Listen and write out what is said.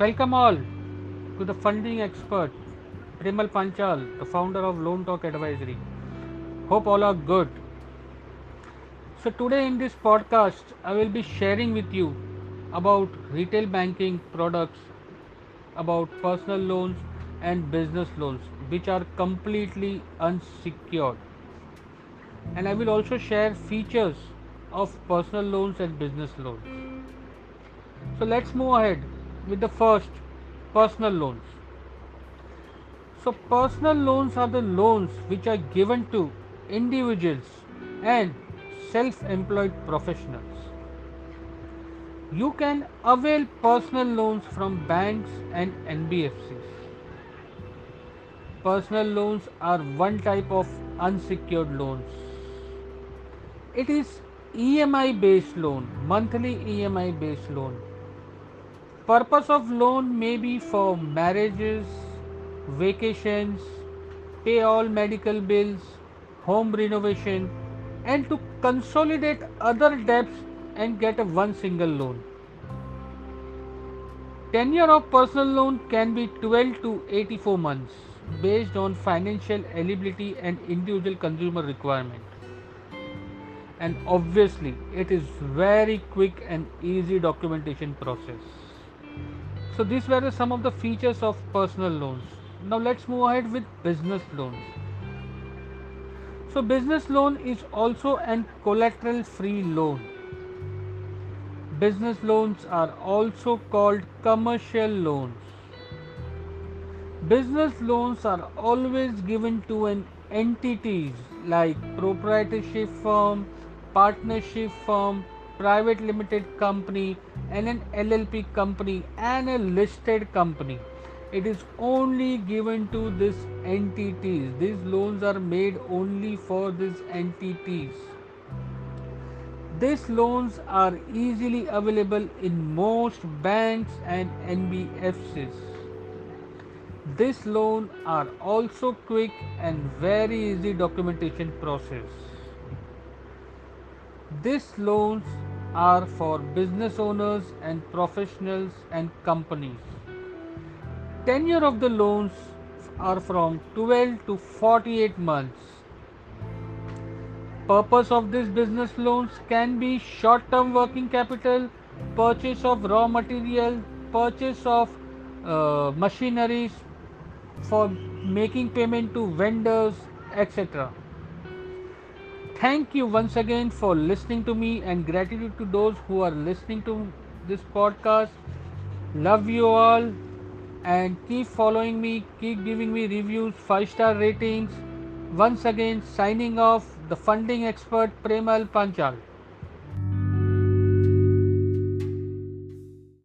Welcome all to the funding expert, Premal Panchal, the founder of Loan Talk Advisory. Hope all are good. So, today in this podcast, I will be sharing with you about retail banking products, about personal loans and business loans, which are completely unsecured. And I will also share features of personal loans and business loans. So, let's move ahead with the first personal loans. So, personal loans are the loans which are given to individuals and self employed professionals. You can avail personal loans from banks and NBFCs. Personal loans are one type of unsecured loans. It is EMI based loan, monthly EMI based loan Purpose of loan may be for marriages, vacations, pay all medical bills, home renovation, and to consolidate other debts and get a one single loan. Tenure of personal loan can be 12 to 84 months based on financial eligibility and individual consumer requirement. And obviously, it is very quick and easy documentation process. So these were some of the features of personal loans. Now let's move ahead with business loans. So business loan is also an collateral free loan. Business loans are also called commercial loans. Business loans are always given to an entities like proprietorship firm, partnership firm, private limited company and an LLP company and a listed company. It is only given to these entities. These loans are made only for these entities. These loans are easily available in most banks and NBFCs. This loan are also quick and very easy documentation process. These loans are for business owners and professionals and companies. Tenure of the loans are from 12 to 48 months. Purpose of these business loans can be short term working capital, purchase of raw material, purchase of uh, machineries for making payment to vendors, etc. Thank you once again for listening to me and gratitude to those who are listening to this podcast. Love you all and keep following me, keep giving me reviews, 5 star ratings. Once again, signing off the funding expert Premal Panchal.